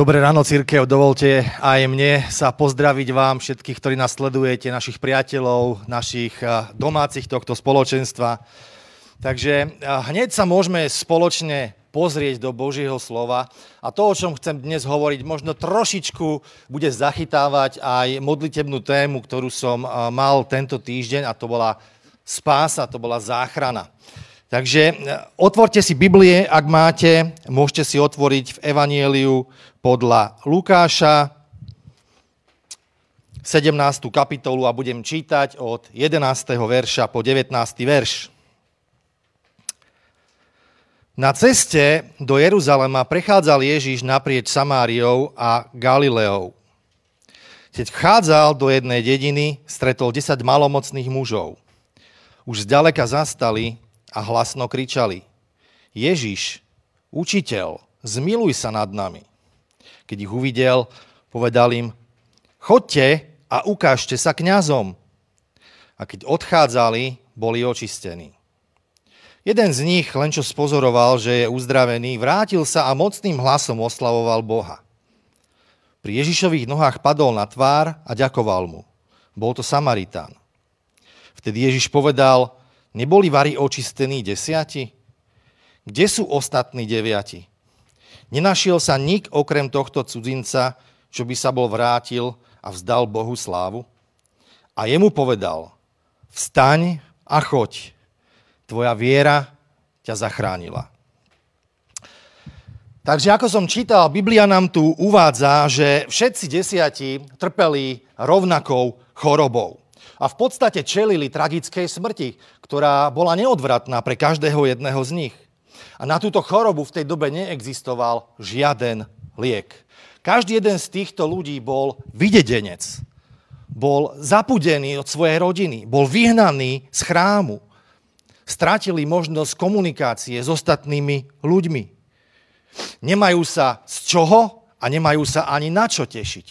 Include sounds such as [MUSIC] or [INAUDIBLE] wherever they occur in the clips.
Dobré ráno, církev. Dovolte aj mne sa pozdraviť vám, všetkých, ktorí nás sledujete, našich priateľov, našich domácich tohto spoločenstva. Takže hneď sa môžeme spoločne pozrieť do Božieho slova. A to, o čom chcem dnes hovoriť, možno trošičku bude zachytávať aj modlitebnú tému, ktorú som mal tento týždeň a to bola spása, to bola záchrana. Takže otvorte si Biblie, ak máte, môžete si otvoriť v Evanieliu podľa Lukáša, 17. kapitolu a budem čítať od 11. verša po 19. verš. Na ceste do Jeruzalema prechádzal Ježiš naprieč Samáriou a Galileou. Keď vchádzal do jednej dediny, stretol 10 malomocných mužov. Už zďaleka zastali a hlasno kričali Ježiš, učiteľ, zmiluj sa nad nami. Keď ich uvidel, povedal im, chodte a ukážte sa kňazom. A keď odchádzali, boli očistení. Jeden z nich, len čo spozoroval, že je uzdravený, vrátil sa a mocným hlasom oslavoval Boha. Pri Ježišových nohách padol na tvár a ďakoval mu. Bol to Samaritán. Vtedy Ježiš povedal, Neboli vari očistení desiati? Kde sú ostatní deviati? Nenašiel sa nik okrem tohto cudzinca, čo by sa bol vrátil a vzdal Bohu slávu? A jemu povedal, vstaň a choď, tvoja viera ťa zachránila. Takže ako som čítal, Biblia nám tu uvádza, že všetci desiati trpeli rovnakou chorobou a v podstate čelili tragickej smrti, ktorá bola neodvratná pre každého jedného z nich. A na túto chorobu v tej dobe neexistoval žiaden liek. Každý jeden z týchto ľudí bol videdenec. Bol zapudený od svojej rodiny. Bol vyhnaný z chrámu. Stratili možnosť komunikácie s ostatnými ľuďmi. Nemajú sa z čoho a nemajú sa ani na čo tešiť.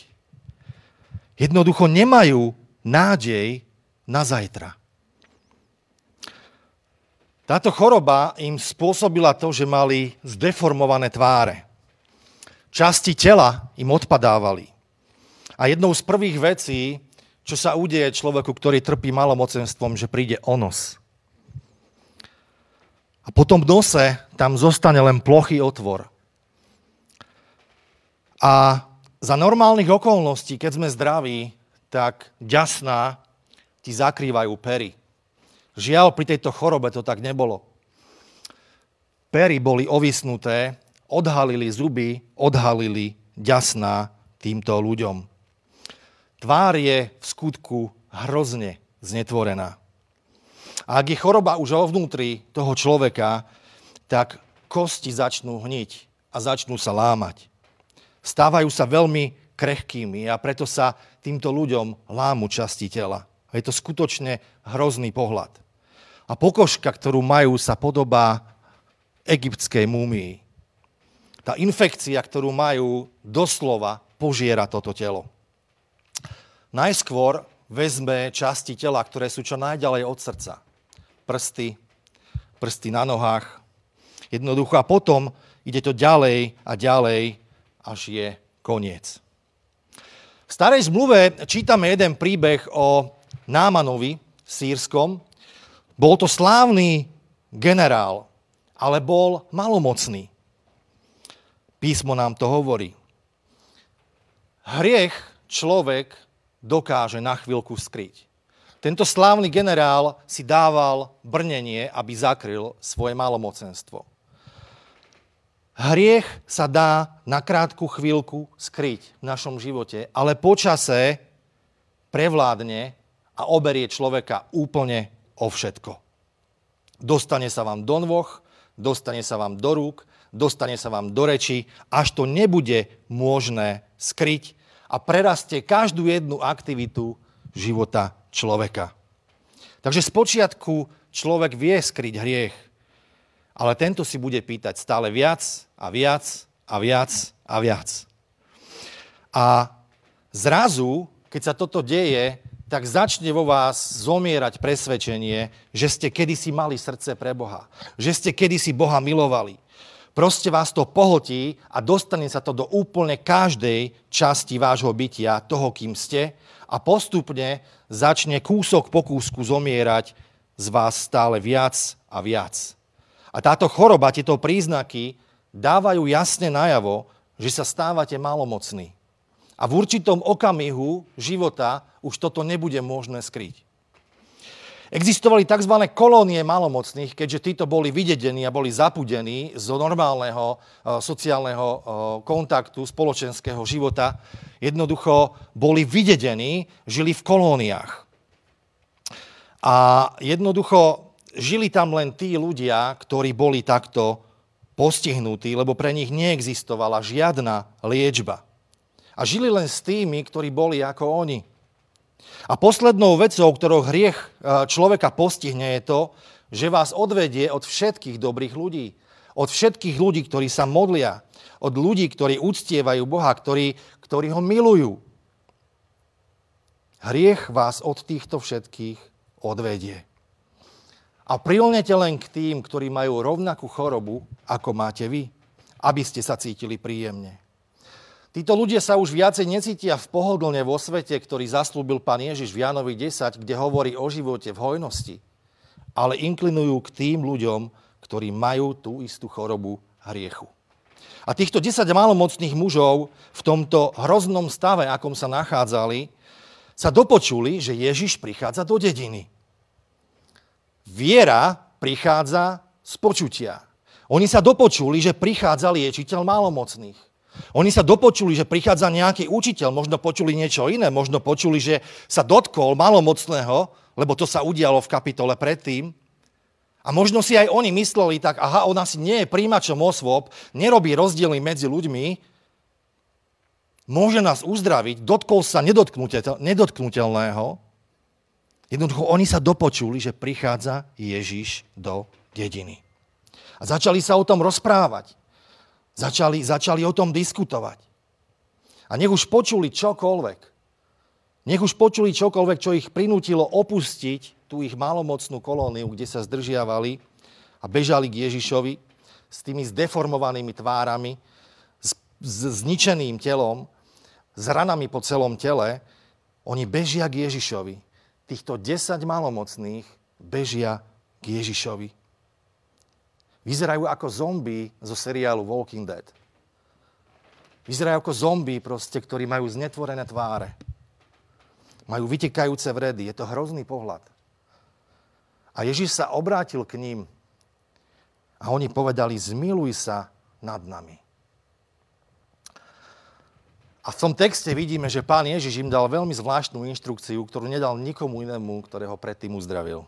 Jednoducho nemajú nádej na zajtra. Táto choroba im spôsobila to, že mali zdeformované tváre. Časti tela im odpadávali. A jednou z prvých vecí, čo sa udeje človeku, ktorý trpí malomocenstvom, že príde o nos. A potom v nose tam zostane len plochý otvor. A za normálnych okolností, keď sme zdraví, tak ďasná ti zakrývajú pery. Žiaľ, pri tejto chorobe to tak nebolo. Pery boli ovisnuté, odhalili zuby, odhalili ďasná týmto ľuďom. Tvár je v skutku hrozne znetvorená. A ak je choroba už vo vnútri toho človeka, tak kosti začnú hniť a začnú sa lámať. Stávajú sa veľmi krehkými a preto sa týmto ľuďom lámu časti tela. Je to skutočne hrozný pohľad. A pokožka, ktorú majú, sa podobá egyptskej múmii. Tá infekcia, ktorú majú, doslova požiera toto telo. Najskôr vezme časti tela, ktoré sú čo najďalej od srdca. Prsty, prsty na nohách. Jednoducho a potom ide to ďalej a ďalej, až je koniec. V starej zmluve čítame jeden príbeh o Námanovi sírskom. Bol to slávny generál, ale bol malomocný. Písmo nám to hovorí. Hriech človek dokáže na chvíľku skryť. Tento slávny generál si dával brnenie, aby zakryl svoje malomocenstvo. Hriech sa dá na krátku chvíľku skryť v našom živote, ale počase prevládne a oberie človeka úplne o všetko. Dostane sa vám do nôh, dostane sa vám do rúk, dostane sa vám do reči, až to nebude možné skryť a prerastie každú jednu aktivitu života človeka. Takže spočiatku človek vie skryť hriech, ale tento si bude pýtať stále viac a viac a viac a viac. A zrazu, keď sa toto deje, tak začne vo vás zomierať presvedčenie, že ste kedysi mali srdce pre Boha. Že ste kedysi Boha milovali. Proste vás to pohltí a dostane sa to do úplne každej časti vášho bytia, toho, kým ste, a postupne začne kúsok po kúsku zomierať z vás stále viac a viac. A táto choroba, tieto príznaky dávajú jasne najavo, že sa stávate malomocní. A v určitom okamihu života už toto nebude možné skryť. Existovali tzv. kolónie malomocných, keďže títo boli vydedení a boli zapudení z normálneho e, sociálneho e, kontaktu, spoločenského života. Jednoducho boli vydedení, žili v kolóniách. A jednoducho žili tam len tí ľudia, ktorí boli takto postihnutí, lebo pre nich neexistovala žiadna liečba. A žili len s tými, ktorí boli ako oni. A poslednou vecou, ktorou hriech e, človeka postihne, je to, že vás odvedie od všetkých dobrých ľudí. Od všetkých ľudí, ktorí sa modlia. Od ľudí, ktorí uctievajú Boha, ktorí, ktorí ho milujú. Hriech vás od týchto všetkých odvedie a prilnete len k tým, ktorí majú rovnakú chorobu, ako máte vy, aby ste sa cítili príjemne. Títo ľudia sa už viacej necítia v pohodlne vo svete, ktorý zaslúbil pán Ježiš v Janovi 10, kde hovorí o živote v hojnosti, ale inklinujú k tým ľuďom, ktorí majú tú istú chorobu hriechu. A týchto 10 malomocných mužov v tomto hroznom stave, akom sa nachádzali, sa dopočuli, že Ježiš prichádza do dediny. Viera prichádza z počutia. Oni sa dopočuli, že prichádza liečiteľ malomocných. Oni sa dopočuli, že prichádza nejaký učiteľ, možno počuli niečo iné, možno počuli, že sa dotkol malomocného, lebo to sa udialo v kapitole predtým. A možno si aj oni mysleli tak, aha, on asi nie je príjimačom osôb, nerobí rozdiely medzi ľuďmi, môže nás uzdraviť, dotkol sa nedotknutelného, Jednoducho oni sa dopočuli, že prichádza Ježiš do dediny. A začali sa o tom rozprávať. Začali, začali o tom diskutovať. A nech už počuli čokoľvek. Nech už počuli čokoľvek, čo ich prinútilo opustiť tú ich malomocnú kolóniu, kde sa zdržiavali a bežali k Ježišovi s tými zdeformovanými tvárami, s, s zničeným telom, s ranami po celom tele. Oni bežia k Ježišovi týchto 10 malomocných bežia k Ježišovi. Vyzerajú ako zombie zo seriálu Walking Dead. Vyzerajú ako zombie, proste, ktorí majú znetvorené tváre. Majú vytekajúce vredy. Je to hrozný pohľad. A Ježiš sa obrátil k ním a oni povedali, zmiluj sa nad nami. A v tom texte vidíme, že pán Ježiš im dal veľmi zvláštnu inštrukciu, ktorú nedal nikomu inému, ktorého predtým uzdravil.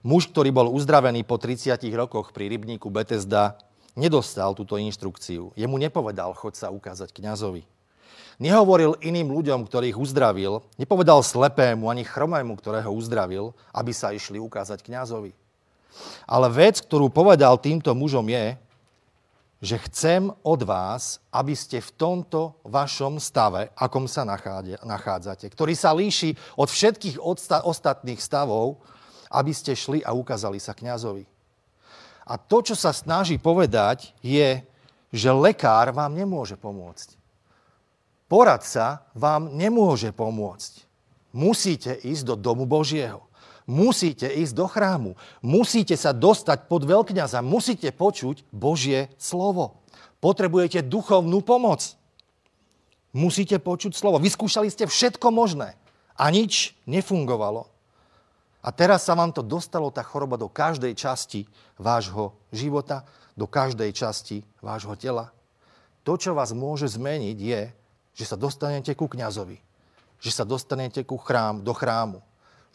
Muž, ktorý bol uzdravený po 30 rokoch pri rybníku Betesda, nedostal túto inštrukciu. Jemu nepovedal, choď sa ukázať kňazovi. Nehovoril iným ľuďom, ktorých uzdravil, nepovedal slepému ani chromému, ktorého uzdravil, aby sa išli ukázať kňazovi. Ale vec, ktorú povedal týmto mužom je, že chcem od vás, aby ste v tomto vašom stave, akom sa nachádzate, ktorý sa líši od všetkých ostatných stavov, aby ste šli a ukázali sa kňazovi. A to, čo sa snaží povedať, je, že lekár vám nemôže pomôcť. Poradca vám nemôže pomôcť. Musíte ísť do domu Božieho. Musíte ísť do chrámu. Musíte sa dostať pod veľkňaza. Musíte počuť Božie slovo. Potrebujete duchovnú pomoc. Musíte počuť slovo. Vyskúšali ste všetko možné a nič nefungovalo. A teraz sa vám to dostalo, tá choroba, do každej časti vášho života, do každej časti vášho tela. To, čo vás môže zmeniť, je, že sa dostanete ku kňazovi, že sa dostanete ku chrám, do chrámu,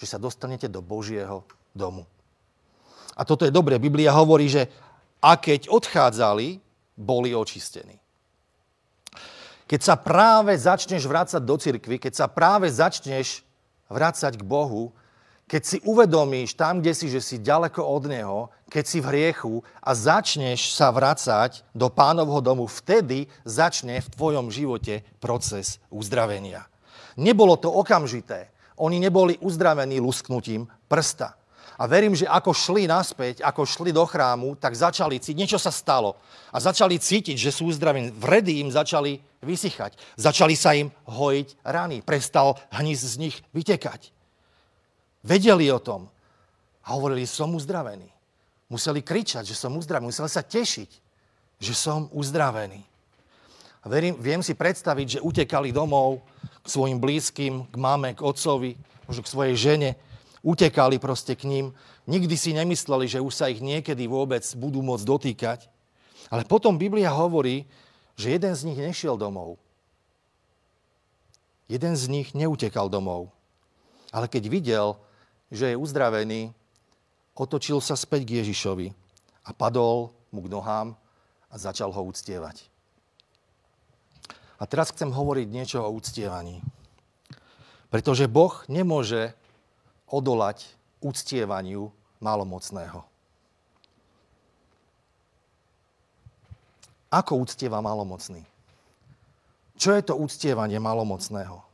že sa dostanete do Božieho domu. A toto je dobré. Biblia hovorí, že a keď odchádzali, boli očistení. Keď sa práve začneš vrácať do cirkvy, keď sa práve začneš vrácať k Bohu, keď si uvedomíš tam, kde si, že si ďaleko od Neho, keď si v hriechu a začneš sa vracať do pánovho domu, vtedy začne v tvojom živote proces uzdravenia. Nebolo to okamžité. Oni neboli uzdravení lusknutím prsta. A verím, že ako šli naspäť, ako šli do chrámu, tak začali cítiť, niečo sa stalo. A začali cítiť, že sú uzdravení. Vredy im začali vysychať. Začali sa im hojiť rany. Prestal hnis z nich vytekať. Vedeli o tom. A hovorili, som uzdravený. Museli kričať, že som uzdravený. Museli sa tešiť, že som uzdravený. A verím, viem si predstaviť, že utekali domov k svojim blízkym, k mame, k otcovi, možno k svojej žene utekali proste k ním. Nikdy si nemysleli, že už sa ich niekedy vôbec budú môcť dotýkať. Ale potom Biblia hovorí, že jeden z nich nešiel domov. Jeden z nich neutekal domov. Ale keď videl, že je uzdravený, otočil sa späť k Ježišovi a padol mu k nohám a začal ho uctievať. A teraz chcem hovoriť niečo o uctievaní. Pretože Boh nemôže odolať uctievaniu malomocného. Ako uctieva malomocný? Čo je to uctievanie malomocného?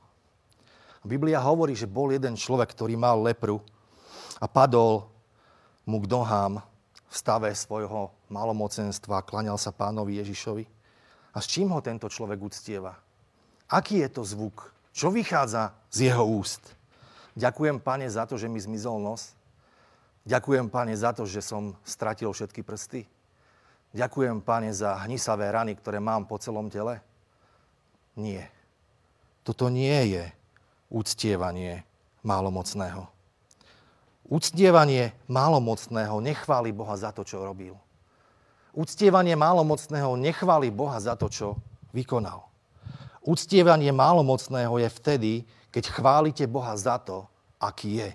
Biblia hovorí, že bol jeden človek, ktorý mal lepru a padol mu k nohám v stave svojho malomocenstva, klaňal sa pánovi Ježišovi. A s čím ho tento človek uctieva? Aký je to zvuk? Čo vychádza z jeho úst? Ďakujem, pane, za to, že mi zmizol nos. Ďakujem, pane, za to, že som stratil všetky prsty. Ďakujem, pane, za hnisavé rany, ktoré mám po celom tele. Nie. Toto nie je úctievanie málomocného. Úctievanie málomocného nechváli Boha za to, čo robil. Úctievanie málomocného nechváli Boha za to, čo vykonal. Úctievanie málomocného je vtedy, keď chválite Boha za to, aký je.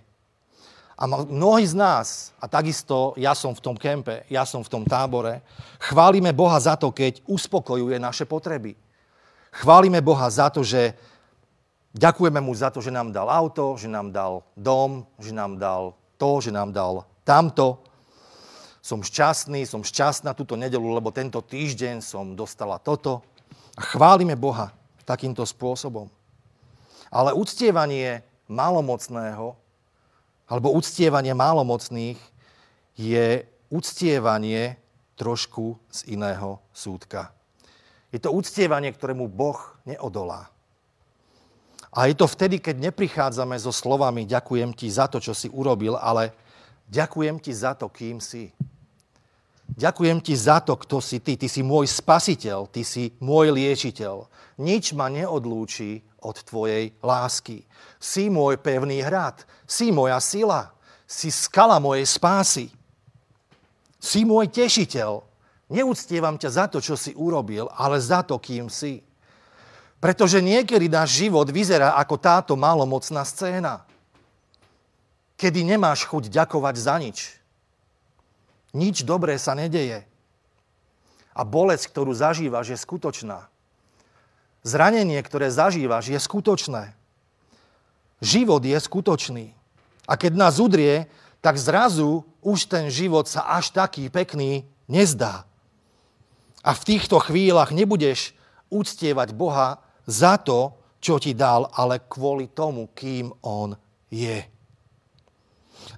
A mnohí z nás, a takisto ja som v tom kempe, ja som v tom tábore, chválime Boha za to, keď uspokojuje naše potreby. Chválime Boha za to, že ďakujeme mu za to, že nám dal auto, že nám dal dom, že nám dal to, že nám dal tamto. Som šťastný, som šťastná túto nedelu, lebo tento týždeň som dostala toto. A chválime Boha takýmto spôsobom. Ale uctievanie malomocného alebo uctievanie malomocných je uctievanie trošku z iného súdka. Je to uctievanie, ktorému Boh neodolá. A je to vtedy, keď neprichádzame so slovami ďakujem ti za to, čo si urobil, ale ďakujem ti za to, kým si. Ďakujem ti za to, kto si ty. Ty si môj spasiteľ, ty si môj liečiteľ. Nič ma neodlúči od tvojej lásky. Si môj pevný hrad, si moja sila, si skala mojej spásy. Si môj tešiteľ. Neúctievam ťa za to, čo si urobil, ale za to, kým si. Pretože niekedy náš život vyzerá ako táto malomocná scéna, kedy nemáš chuť ďakovať za nič. Nič dobré sa nedeje. A bolesť, ktorú zažívaš, je skutočná. Zranenie, ktoré zažívaš, je skutočné. Život je skutočný. A keď nás udrie, tak zrazu už ten život sa až taký pekný nezdá. A v týchto chvíľach nebudeš úctievať Boha za to, čo ti dal, ale kvôli tomu, kým On je.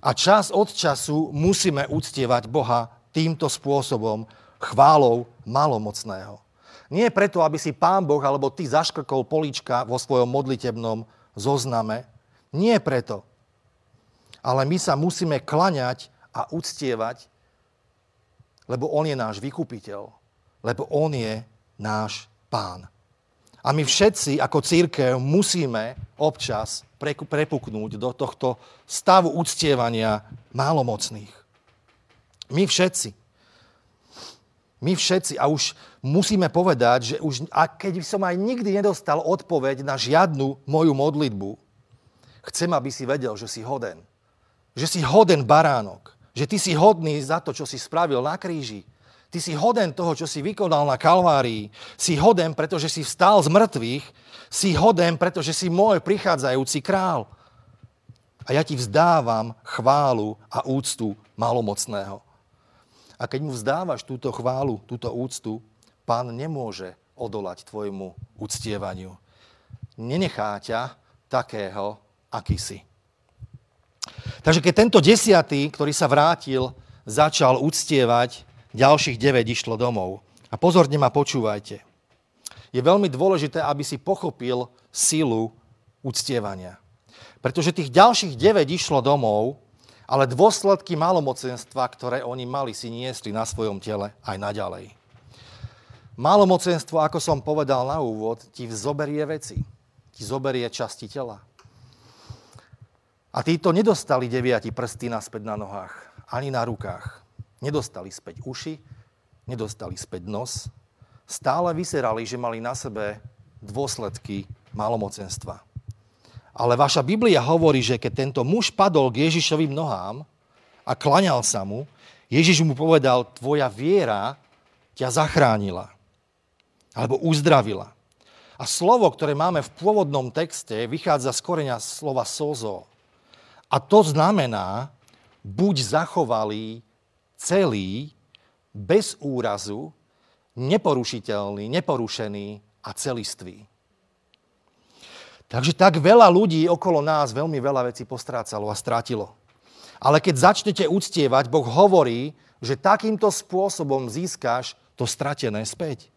A čas od času musíme uctievať Boha týmto spôsobom, chválou malomocného. Nie preto, aby si pán Boh alebo ty zaškrkol polička vo svojom modlitebnom zozname. Nie preto. Ale my sa musíme klaňať a uctievať, lebo On je náš vykupiteľ. Lebo On je náš pán. A my všetci ako církev musíme občas prepuknúť do tohto stavu uctievania málomocných. My všetci. My všetci, a už musíme povedať, že už, a keď som aj nikdy nedostal odpoveď na žiadnu moju modlitbu, chcem, aby si vedel, že si hoden. Že si hoden baránok. Že ty si hodný za to, čo si spravil na kríži. Ty si hoden toho, čo si vykonal na Kalvárii. Si hoden, pretože si vstal z mŕtvych. Si hoden, pretože si môj prichádzajúci král. A ja ti vzdávam chválu a úctu malomocného. A keď mu vzdávaš túto chválu, túto úctu, pán nemôže odolať tvojmu uctievaniu. Nenechá ťa takého, aký si. Takže keď tento desiatý, ktorý sa vrátil, začal uctievať, ďalších 9 išlo domov. A pozorne ma počúvajte. Je veľmi dôležité, aby si pochopil silu uctievania. Pretože tých ďalších 9 išlo domov, ale dôsledky malomocenstva, ktoré oni mali, si niesli na svojom tele aj naďalej. Malomocenstvo, ako som povedal na úvod, ti zoberie veci. Ti zoberie časti tela. A títo nedostali deviati prsty naspäť na nohách, ani na rukách. Nedostali späť uši, nedostali späť nos. Stále vyserali, že mali na sebe dôsledky malomocenstva. Ale vaša Biblia hovorí, že keď tento muž padol k Ježišovým nohám a klaňal sa mu, Ježiš mu povedal, tvoja viera ťa zachránila alebo uzdravila. A slovo, ktoré máme v pôvodnom texte, vychádza z koreňa slova sozo. A to znamená, buď zachovalý, celý, bez úrazu, neporušiteľný, neporušený a celistvý. Takže tak veľa ľudí okolo nás veľmi veľa vecí postrácalo a strátilo. Ale keď začnete uctievať, Boh hovorí, že takýmto spôsobom získaš to stratené späť.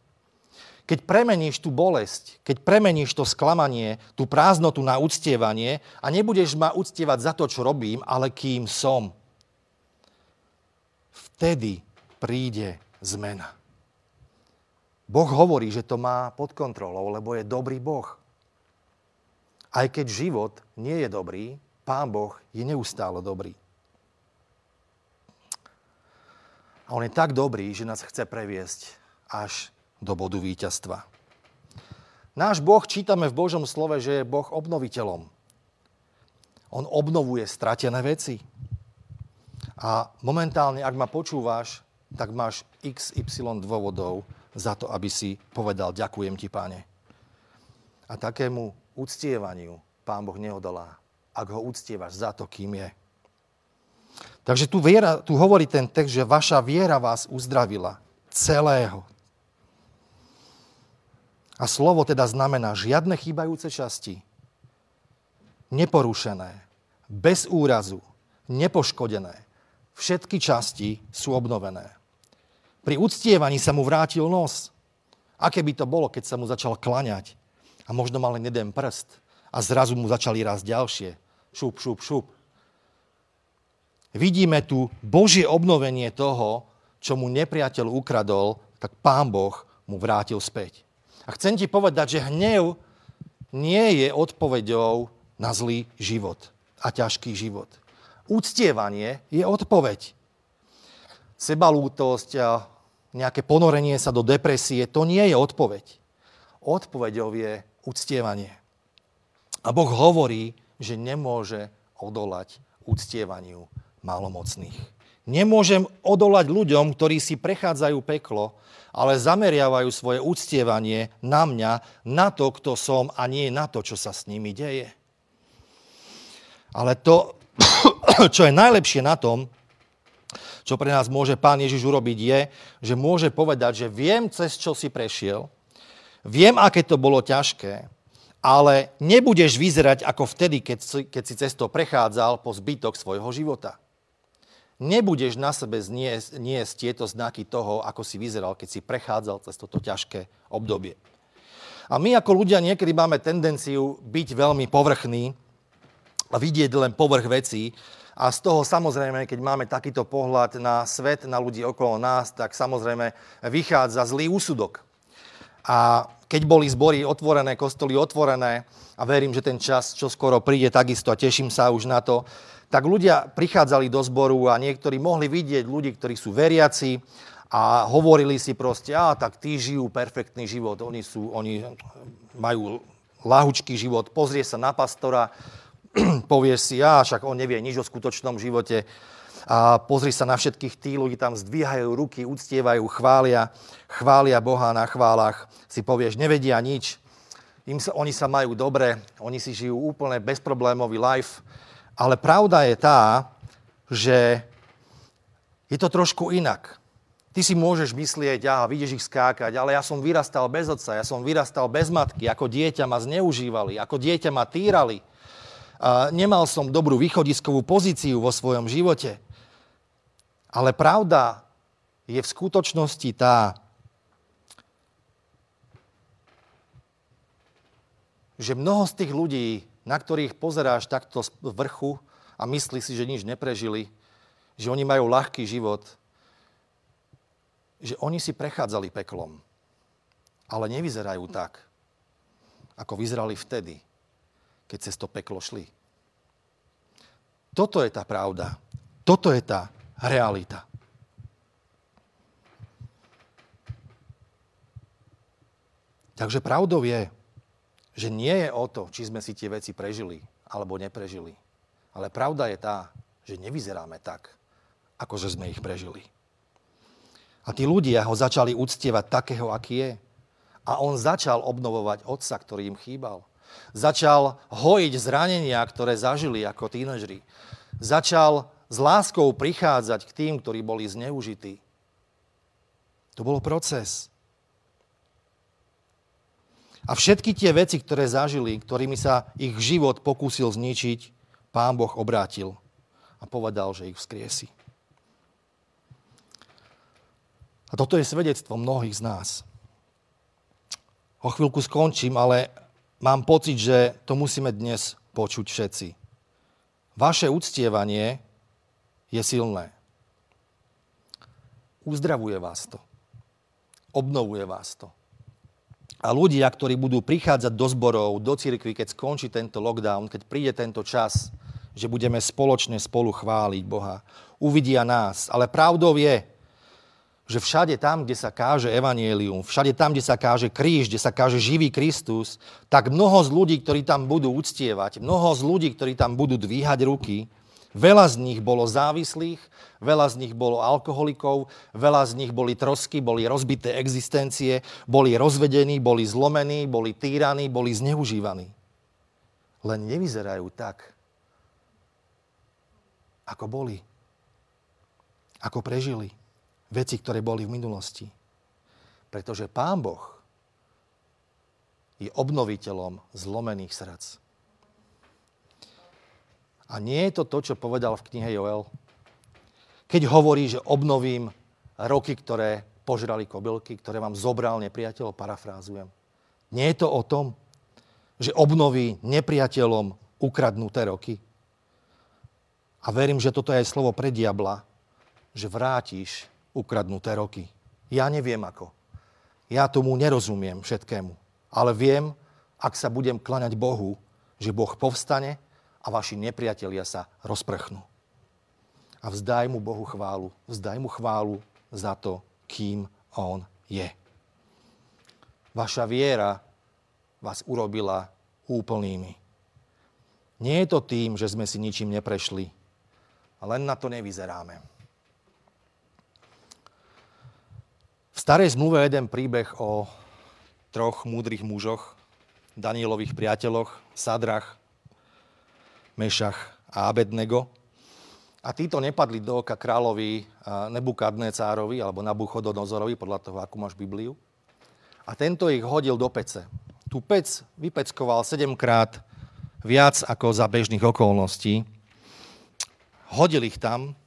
Keď premeníš tú bolesť, keď premeníš to sklamanie, tú prázdnotu na uctievanie a nebudeš ma uctievať za to, čo robím, ale kým som, vtedy príde zmena. Boh hovorí, že to má pod kontrolou, lebo je dobrý Boh. Aj keď život nie je dobrý, Pán Boh je neustále dobrý. A on je tak dobrý, že nás chce previesť až do bodu víťazstva. Náš Boh čítame v Božom slove, že je Boh obnoviteľom. On obnovuje stratené veci. A momentálne, ak ma počúvaš, tak máš XY dôvodov za to, aby si povedal ďakujem ti, páne. A takému uctievaniu Pán Boh neodolá, ak ho uctievaš za to, kým je. Takže tu, viera, tu hovorí ten text, že vaša viera vás uzdravila celého. A slovo teda znamená žiadne chýbajúce časti, neporušené, bez úrazu, nepoškodené. Všetky časti sú obnovené. Pri uctievaní sa mu vrátil nos. Aké by to bolo, keď sa mu začal klaňať? a možno mal len jeden prst a zrazu mu začali rásť ďalšie. Šup, šup, šup. Vidíme tu Božie obnovenie toho, čo mu nepriateľ ukradol, tak pán Boh mu vrátil späť. A chcem ti povedať, že hnev nie je odpoveďou na zlý život a ťažký život. Úctievanie je odpoveď. Sebalútosť a nejaké ponorenie sa do depresie, to nie je odpoveď. Odpoveďou je uctievanie. A Boh hovorí, že nemôže odolať uctievaniu malomocných. Nemôžem odolať ľuďom, ktorí si prechádzajú peklo, ale zameriavajú svoje uctievanie na mňa, na to, kto som a nie na to, čo sa s nimi deje. Ale to, [COUGHS] čo je najlepšie na tom, čo pre nás môže Pán Ježiš urobiť, je, že môže povedať, že viem, cez čo si prešiel, Viem, aké to bolo ťažké, ale nebudeš vyzerať ako vtedy, keď si, keď si cestou prechádzal po zbytok svojho života. Nebudeš na sebe zniesť, niesť tieto znaky toho, ako si vyzeral, keď si prechádzal cez toto ťažké obdobie. A my ako ľudia niekedy máme tendenciu byť veľmi povrchní a vidieť len povrch vecí. A z toho samozrejme, keď máme takýto pohľad na svet, na ľudí okolo nás, tak samozrejme vychádza zlý úsudok. A keď boli zbory otvorené, kostoly otvorené, a verím, že ten čas čo skoro príde takisto a teším sa už na to, tak ľudia prichádzali do zboru a niektorí mohli vidieť ľudí, ktorí sú veriaci a hovorili si proste, a tak tí žijú perfektný život, oni, sú, oni majú lahučký život, pozrie sa na pastora, [CLEARS THROAT] povieš si, a však on nevie nič o skutočnom živote, a pozri sa na všetkých tí ľudí, tam zdvíhajú ruky, uctievajú, chvália, chvália Boha na chválach. Si povieš, nevedia nič, im sa, oni sa majú dobre, oni si žijú úplne bezproblémový life. Ale pravda je tá, že je to trošku inak. Ty si môžeš myslieť, a vidíš ich skákať, ale ja som vyrastal bez otca, ja som vyrastal bez matky, ako dieťa ma zneužívali, ako dieťa ma týrali, nemal som dobrú východiskovú pozíciu vo svojom živote. Ale pravda je v skutočnosti tá, že mnoho z tých ľudí, na ktorých pozeráš takto z vrchu a myslí si, že nič neprežili, že oni majú ľahký život, že oni si prechádzali peklom, ale nevyzerajú tak, ako vyzerali vtedy, keď cez to peklo šli. Toto je tá pravda. Toto je tá realita. Takže pravdou je, že nie je o to, či sme si tie veci prežili alebo neprežili. Ale pravda je tá, že nevyzeráme tak, ako že sme ich prežili. A tí ľudia ho začali uctievať takého, aký je. A on začal obnovovať otca, ktorý im chýbal. Začal hojiť zranenia, ktoré zažili ako tínežri. Začal s láskou prichádzať k tým, ktorí boli zneužití. To bol proces. A všetky tie veci, ktoré zažili, ktorými sa ich život pokúsil zničiť, pán Boh obrátil a povedal, že ich vzkriesi. A toto je svedectvo mnohých z nás. O chvíľku skončím, ale mám pocit, že to musíme dnes počuť všetci. Vaše uctievanie je silné. Uzdravuje vás to. Obnovuje vás to. A ľudia, ktorí budú prichádzať do zborov, do cirkvi, keď skončí tento lockdown, keď príde tento čas, že budeme spoločne spolu chváliť Boha, uvidia nás. Ale pravdou je, že všade tam, kde sa káže evanielium, všade tam, kde sa káže kríž, kde sa káže živý Kristus, tak mnoho z ľudí, ktorí tam budú uctievať, mnoho z ľudí, ktorí tam budú dvíhať ruky, Veľa z nich bolo závislých, veľa z nich bolo alkoholikov, veľa z nich boli trosky, boli rozbité existencie, boli rozvedení, boli zlomení, boli týraní, boli zneužívaní. Len nevyzerajú tak, ako boli. Ako prežili veci, ktoré boli v minulosti. Pretože Pán Boh je obnoviteľom zlomených srdc. A nie je to to, čo povedal v knihe Joel. Keď hovorí, že obnovím roky, ktoré požrali kobylky, ktoré vám zobral nepriateľ, parafrázujem. Nie je to o tom, že obnoví nepriateľom ukradnuté roky. A verím, že toto je aj slovo pre diabla, že vrátiš ukradnuté roky. Ja neviem ako. Ja tomu nerozumiem všetkému. Ale viem, ak sa budem klaňať Bohu, že Boh povstane a vaši nepriatelia sa rozprchnú. A vzdaj mu Bohu chválu, vzdaj mu chválu za to, kým on je. Vaša viera vás urobila úplnými. Nie je to tým, že sme si ničím neprešli, len na to nevyzeráme. Starej zmluve jeden príbeh o troch múdrych mužoch, Danielových priateľoch, Sadrach, Mešach a Abednego. A títo nepadli do oka kráľovi Nebukadnécárovi alebo Nabuchodonozorovi, podľa toho, akú máš Bibliu. A tento ich hodil do pece. Tu pec vypeckoval sedemkrát viac ako za bežných okolností. Hodil ich tam,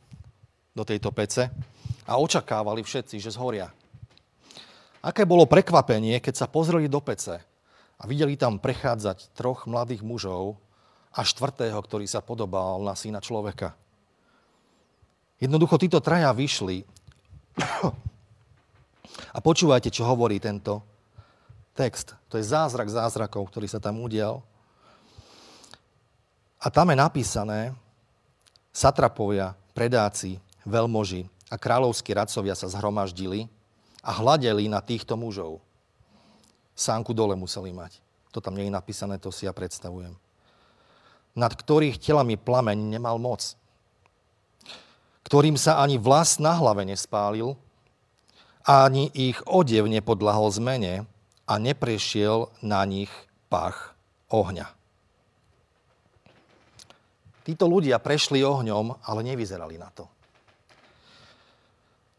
do tejto pece, a očakávali všetci, že zhoria. Aké bolo prekvapenie, keď sa pozreli do pece a videli tam prechádzať troch mladých mužov, a štvrtého, ktorý sa podobal na syna človeka. Jednoducho títo traja vyšli [COUGHS] a počúvajte, čo hovorí tento text. To je zázrak zázrakov, ktorý sa tam udial. A tam je napísané, satrapovia, predáci, veľmoži a kráľovskí radcovia sa zhromaždili a hľadeli na týchto mužov. Sánku dole museli mať. To tam nie je napísané, to si ja predstavujem nad ktorých telami plameň nemal moc, ktorým sa ani vlas na hlave nespálil, ani ich odev nepodlahol zmene a neprešiel na nich pach ohňa. Títo ľudia prešli ohňom, ale nevyzerali na to.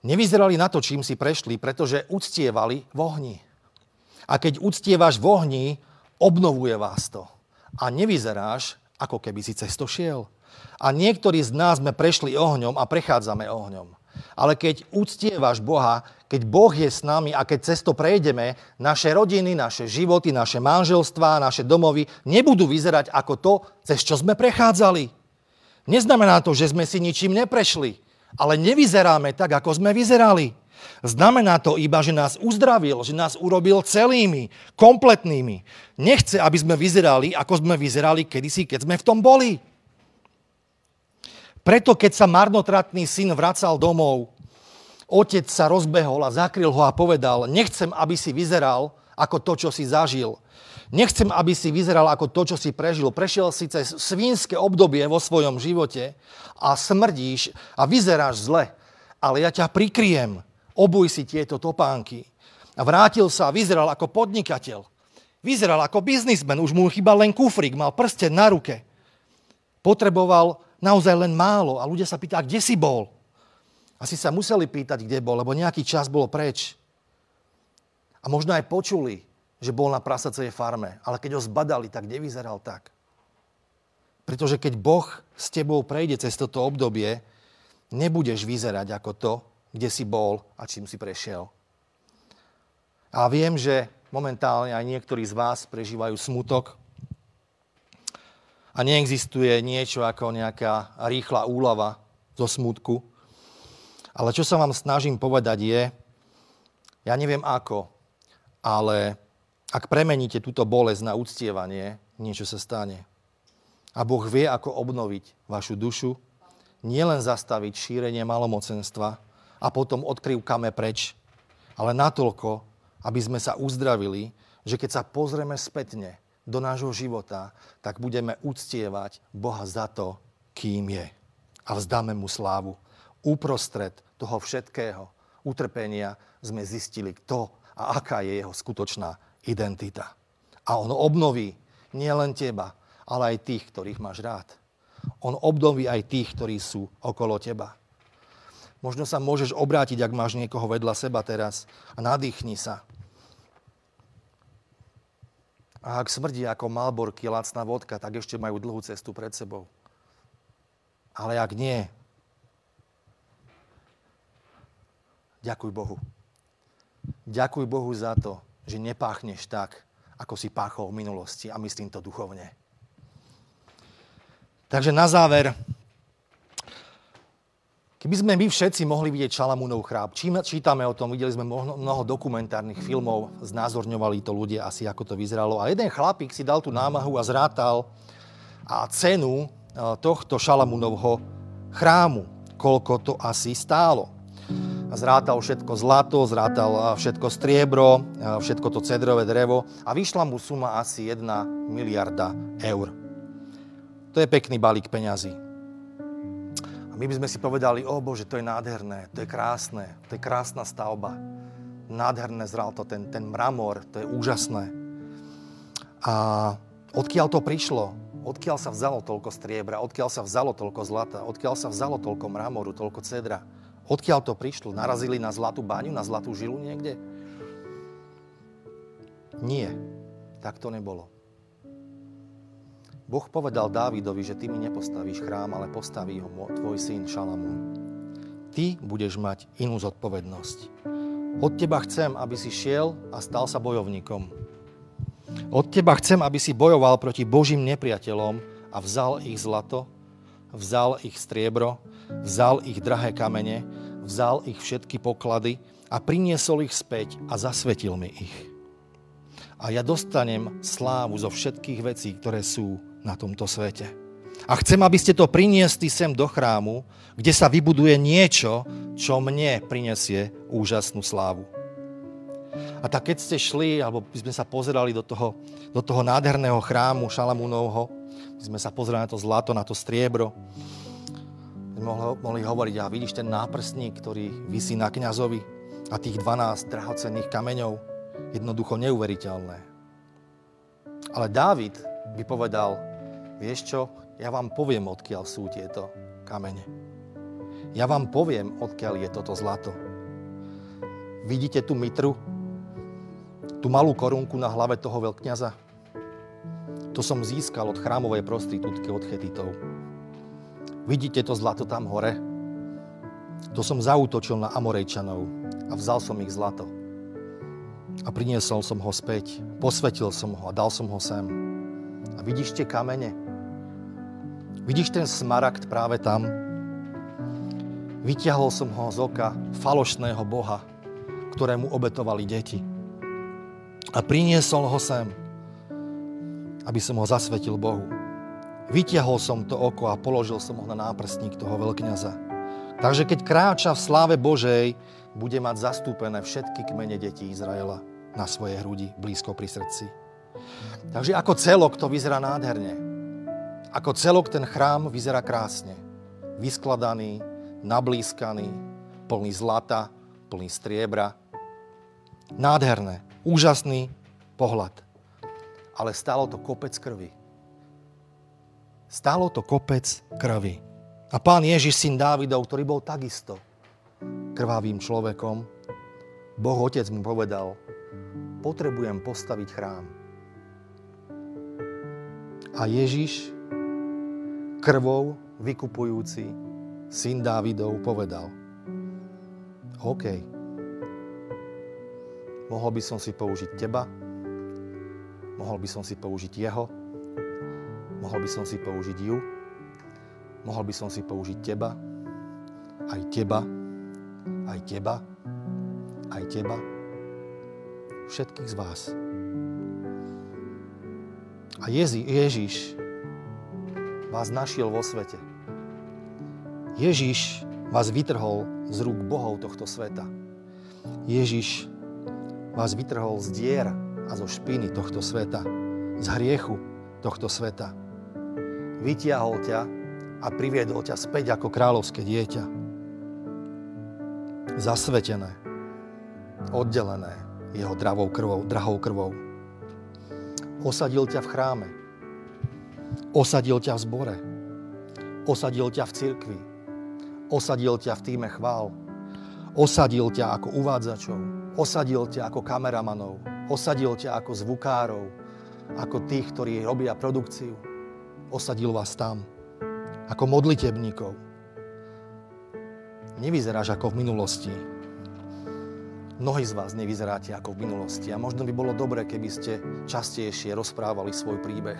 Nevyzerali na to, čím si prešli, pretože uctievali v ohni. A keď uctievaš v ohni, obnovuje vás to. A nevyzeráš ako keby si cesto šiel. A niektorí z nás sme prešli ohňom a prechádzame ohňom. Ale keď uctievaš Boha, keď Boh je s nami a keď cesto prejdeme, naše rodiny, naše životy, naše manželstvá, naše domovy nebudú vyzerať ako to, cez čo sme prechádzali. Neznamená to, že sme si ničím neprešli, ale nevyzeráme tak, ako sme vyzerali. Znamená to iba, že nás uzdravil, že nás urobil celými, kompletnými. Nechce, aby sme vyzerali, ako sme vyzerali kedysi, keď sme v tom boli. Preto, keď sa marnotratný syn vracal domov, otec sa rozbehol a zakryl ho a povedal, nechcem, aby si vyzeral ako to, čo si zažil. Nechcem, aby si vyzeral ako to, čo si prežil. Prešiel si cez svínske obdobie vo svojom živote a smrdíš a vyzeráš zle. Ale ja ťa prikryjem. Obuj si tieto topánky. A vrátil sa a vyzeral ako podnikateľ. Vyzeral ako biznismen, už mu chýbal len kufrik, mal prste na ruke. Potreboval naozaj len málo. A ľudia sa pýtali, kde si bol? Asi sa museli pýtať, kde bol, lebo nejaký čas bolo preč. A možno aj počuli, že bol na prasacej farme, ale keď ho zbadali, tak nevyzeral tak. Pretože keď Boh s tebou prejde cez toto obdobie, nebudeš vyzerať ako to, kde si bol a čím si prešiel. A viem, že momentálne aj niektorí z vás prežívajú smutok, a neexistuje niečo ako nejaká rýchla úlava zo smutku. Ale čo sa vám snažím povedať je, ja neviem ako, ale ak premeníte túto bolesť na uctievanie, niečo sa stane. A Boh vie, ako obnoviť vašu dušu, nielen zastaviť šírenie malomocenstva a potom odkrývkame preč, ale natoľko, aby sme sa uzdravili, že keď sa pozrieme spätne, do nášho života, tak budeme uctievať Boha za to, kým je. A vzdáme mu slávu. Uprostred toho všetkého utrpenia sme zistili, kto a aká je jeho skutočná identita. A on obnoví nielen teba, ale aj tých, ktorých máš rád. On obnoví aj tých, ktorí sú okolo teba. Možno sa môžeš obrátiť, ak máš niekoho vedľa seba teraz a nadýchni sa a ak smrdí ako malborky, lacná vodka, tak ešte majú dlhú cestu pred sebou. Ale ak nie, ďakuj Bohu. Ďakuj Bohu za to, že nepáchneš tak, ako si páchol v minulosti a myslím to duchovne. Takže na záver, Keby sme my všetci mohli vidieť Šalamúnov chráb, čítame o tom, videli sme mnoho dokumentárnych filmov, znázorňovali to ľudia asi, ako to vyzeralo. A jeden chlapík si dal tú námahu a zrátal a cenu e, tohto Šalamúnovho chrámu, koľko to asi stálo. Zrátal všetko zlato, zrátal e, všetko striebro, e, všetko to cedrové drevo a vyšla mu suma asi 1 miliarda eur. To je pekný balík peňazí. A my by sme si povedali, o Bože, to je nádherné, to je krásne, to je krásna stavba. Nádherné zral to, ten, ten mramor, to je úžasné. A odkiaľ to prišlo? Odkiaľ sa vzalo toľko striebra? Odkiaľ sa vzalo toľko zlata? Odkiaľ sa vzalo toľko mramoru, toľko cedra? Odkiaľ to prišlo? Narazili na zlatú baňu, na zlatú žilu niekde? Nie, tak to nebolo. Boh povedal Dávidovi, že ty mi nepostavíš chrám, ale postaví ho tvoj syn Šalamún. Ty budeš mať inú zodpovednosť. Od teba chcem, aby si šiel a stal sa bojovníkom. Od teba chcem, aby si bojoval proti Božím nepriateľom a vzal ich zlato, vzal ich striebro, vzal ich drahé kamene, vzal ich všetky poklady a priniesol ich späť a zasvetil mi ich. A ja dostanem slávu zo všetkých vecí, ktoré sú na tomto svete. A chcem, aby ste to priniesli sem do chrámu, kde sa vybuduje niečo, čo mne prinesie úžasnú slávu. A tak keď ste šli, alebo by sme sa pozerali do toho, do toho nádherného chrámu Šalamúnovho, by sme sa pozerali na to zlato, na to striebro, mohli, mohli hovoriť, a vidíš ten náprstník, ktorý vysí na kňazovi a tých 12 drahocenných kameňov, jednoducho neuveriteľné. Ale Dávid by povedal, vieš čo, ja vám poviem, odkiaľ sú tieto kamene. Ja vám poviem, odkiaľ je toto zlato. Vidíte tú mitru? Tú malú korunku na hlave toho veľkňaza? To som získal od chrámovej prostitútky od Chetitov. Vidíte to zlato tam hore? To som zautočil na Amorejčanov a vzal som ich zlato. A priniesol som ho späť, posvetil som ho a dal som ho sem. A vidíš tie kamene? Vidíš ten smaragd práve tam? Vyťahol som ho z oka falošného boha, ktorému obetovali deti. A priniesol ho sem, aby som ho zasvetil Bohu. Vytiahol som to oko a položil som ho na náprstník toho veľkňaza. Takže keď kráča v sláve Božej, bude mať zastúpené všetky kmene detí Izraela na svojej hrudi, blízko pri srdci. Takže ako celok to vyzerá nádherne. Ako celok ten chrám vyzerá krásne. Vyskladaný, nablískaný, plný zlata, plný striebra. Nádherné, úžasný pohľad. Ale stálo to kopec krvi. Stálo to kopec krvi. A pán Ježiš, syn Dávidov, ktorý bol takisto krvavým človekom, Boh Otec mu povedal, potrebujem postaviť chrám. A Ježiš, krvou vykupujúci, syn Dávidov, povedal, OK, mohol by som si použiť teba, mohol by som si použiť jeho, mohol by som si použiť ju, Mohol by som si použiť teba, aj teba, aj teba, aj teba, všetkých z vás. A Jezi, Ježiš vás našiel vo svete. Ježiš vás vytrhol z rúk bohov tohto sveta. Ježiš vás vytrhol z dier a zo špiny tohto sveta, z hriechu tohto sveta. Vytiahol ťa a priviedol ťa späť ako kráľovské dieťa. Zasvetené, oddelené jeho dravou krvou, drahou krvou. Osadil ťa v chráme. Osadil ťa v zbore. Osadil ťa v cirkvi. Osadil ťa v týme chvál. Osadil ťa ako uvádzačov. Osadil ťa ako kameramanov. Osadil ťa ako zvukárov. Ako tých, ktorí robia produkciu. Osadil vás tam ako modlitebníkov. Nevyzeráš ako v minulosti. Mnohí z vás nevyzeráte ako v minulosti a možno by bolo dobré, keby ste častejšie rozprávali svoj príbeh.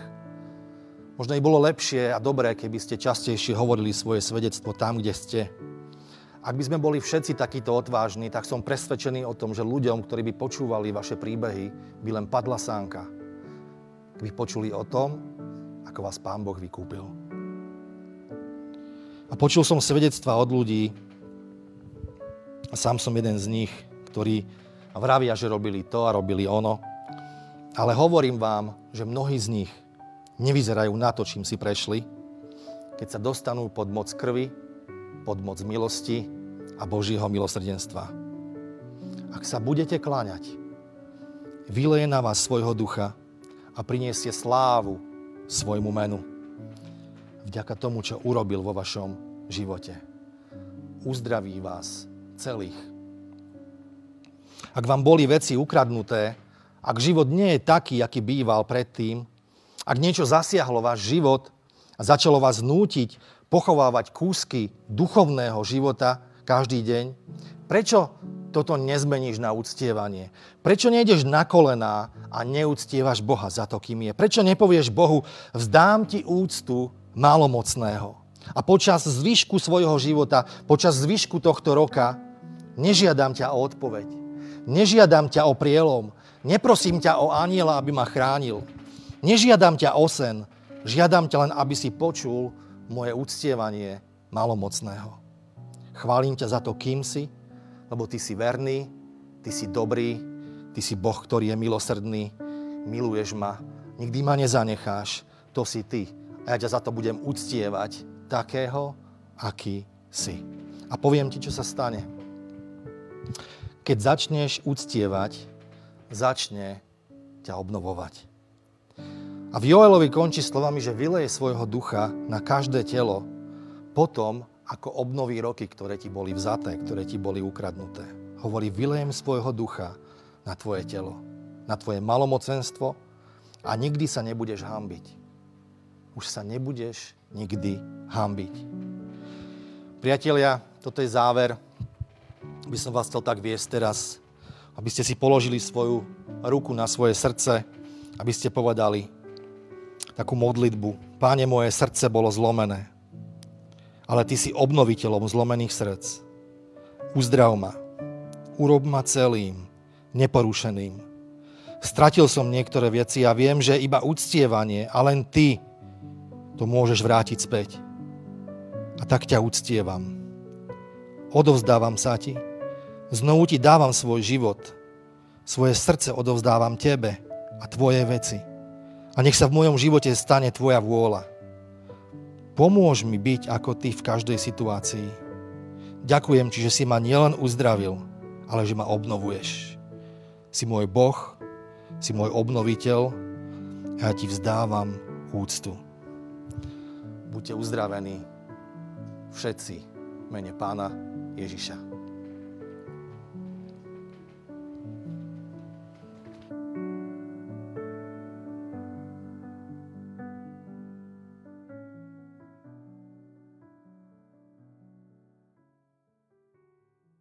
Možno by bolo lepšie a dobré, keby ste častejšie hovorili svoje svedectvo tam, kde ste. Ak by sme boli všetci takíto odvážni, tak som presvedčený o tom, že ľuďom, ktorí by počúvali vaše príbehy, by len padla sánka. By počuli o tom, ako vás Pán Boh vykúpil. A počul som svedectva od ľudí, a sám som jeden z nich, ktorí vravia, že robili to a robili ono. Ale hovorím vám, že mnohí z nich nevyzerajú na to, čím si prešli, keď sa dostanú pod moc krvi, pod moc milosti a Božieho milosrdenstva. Ak sa budete kláňať, vyleje na vás svojho ducha a priniesie slávu svojmu menu vďaka tomu, čo urobil vo vašom živote. Uzdraví vás celých. Ak vám boli veci ukradnuté, ak život nie je taký, aký býval predtým, ak niečo zasiahlo váš život a začalo vás nútiť pochovávať kúsky duchovného života každý deň, prečo toto nezmeníš na uctievanie? Prečo nejdeš na kolená a neúctievaš Boha za to, kým je? Prečo nepovieš Bohu, vzdám ti úctu malomocného. A počas zvyšku svojho života, počas zvyšku tohto roka, nežiadam ťa o odpoveď. Nežiadam ťa o prielom. Neprosím ťa o aniela, aby ma chránil. Nežiadam ťa o sen. Žiadam ťa len, aby si počul moje uctievanie malomocného. Chválim ťa za to, kým si, lebo ty si verný, ty si dobrý, ty si Boh, ktorý je milosrdný, miluješ ma, nikdy ma nezanecháš, to si ty a ja ťa za to budem uctievať takého, aký si. A poviem ti, čo sa stane. Keď začneš uctievať, začne ťa obnovovať. A v Joelovi končí slovami, že vyleje svojho ducha na každé telo potom, ako obnoví roky, ktoré ti boli vzaté, ktoré ti boli ukradnuté. Hovorí, vylejem svojho ducha na tvoje telo, na tvoje malomocenstvo A nikdy sa nebudeš hambiť. Už sa nebudeš nikdy hambiť. Priatelia, toto je záver. By som vás chcel tak viesť teraz, aby ste si položili svoju ruku na svoje srdce, aby ste povedali takú modlitbu. Páne, moje srdce bolo zlomené, ale Ty si obnoviteľom zlomených srdc. Uzdrav ma. Urob ma celým, neporušeným. Stratil som niektoré veci a viem, že iba uctievanie a len Ty to môžeš vrátiť späť. A tak ťa uctievam. Odovzdávam sa Ti. Znovu Ti dávam svoj život. Svoje srdce odovzdávam Tebe a Tvoje veci. A nech sa v mojom živote stane Tvoja vôľa. Pomôž mi byť ako Ty v každej situácii. Ďakujem Ti, že si ma nielen uzdravil, ale že ma obnovuješ. Si môj Boh, si môj obnoviteľ a ja Ti vzdávam úctu. Buďte uzdravení všetci mene Pána Ježiša.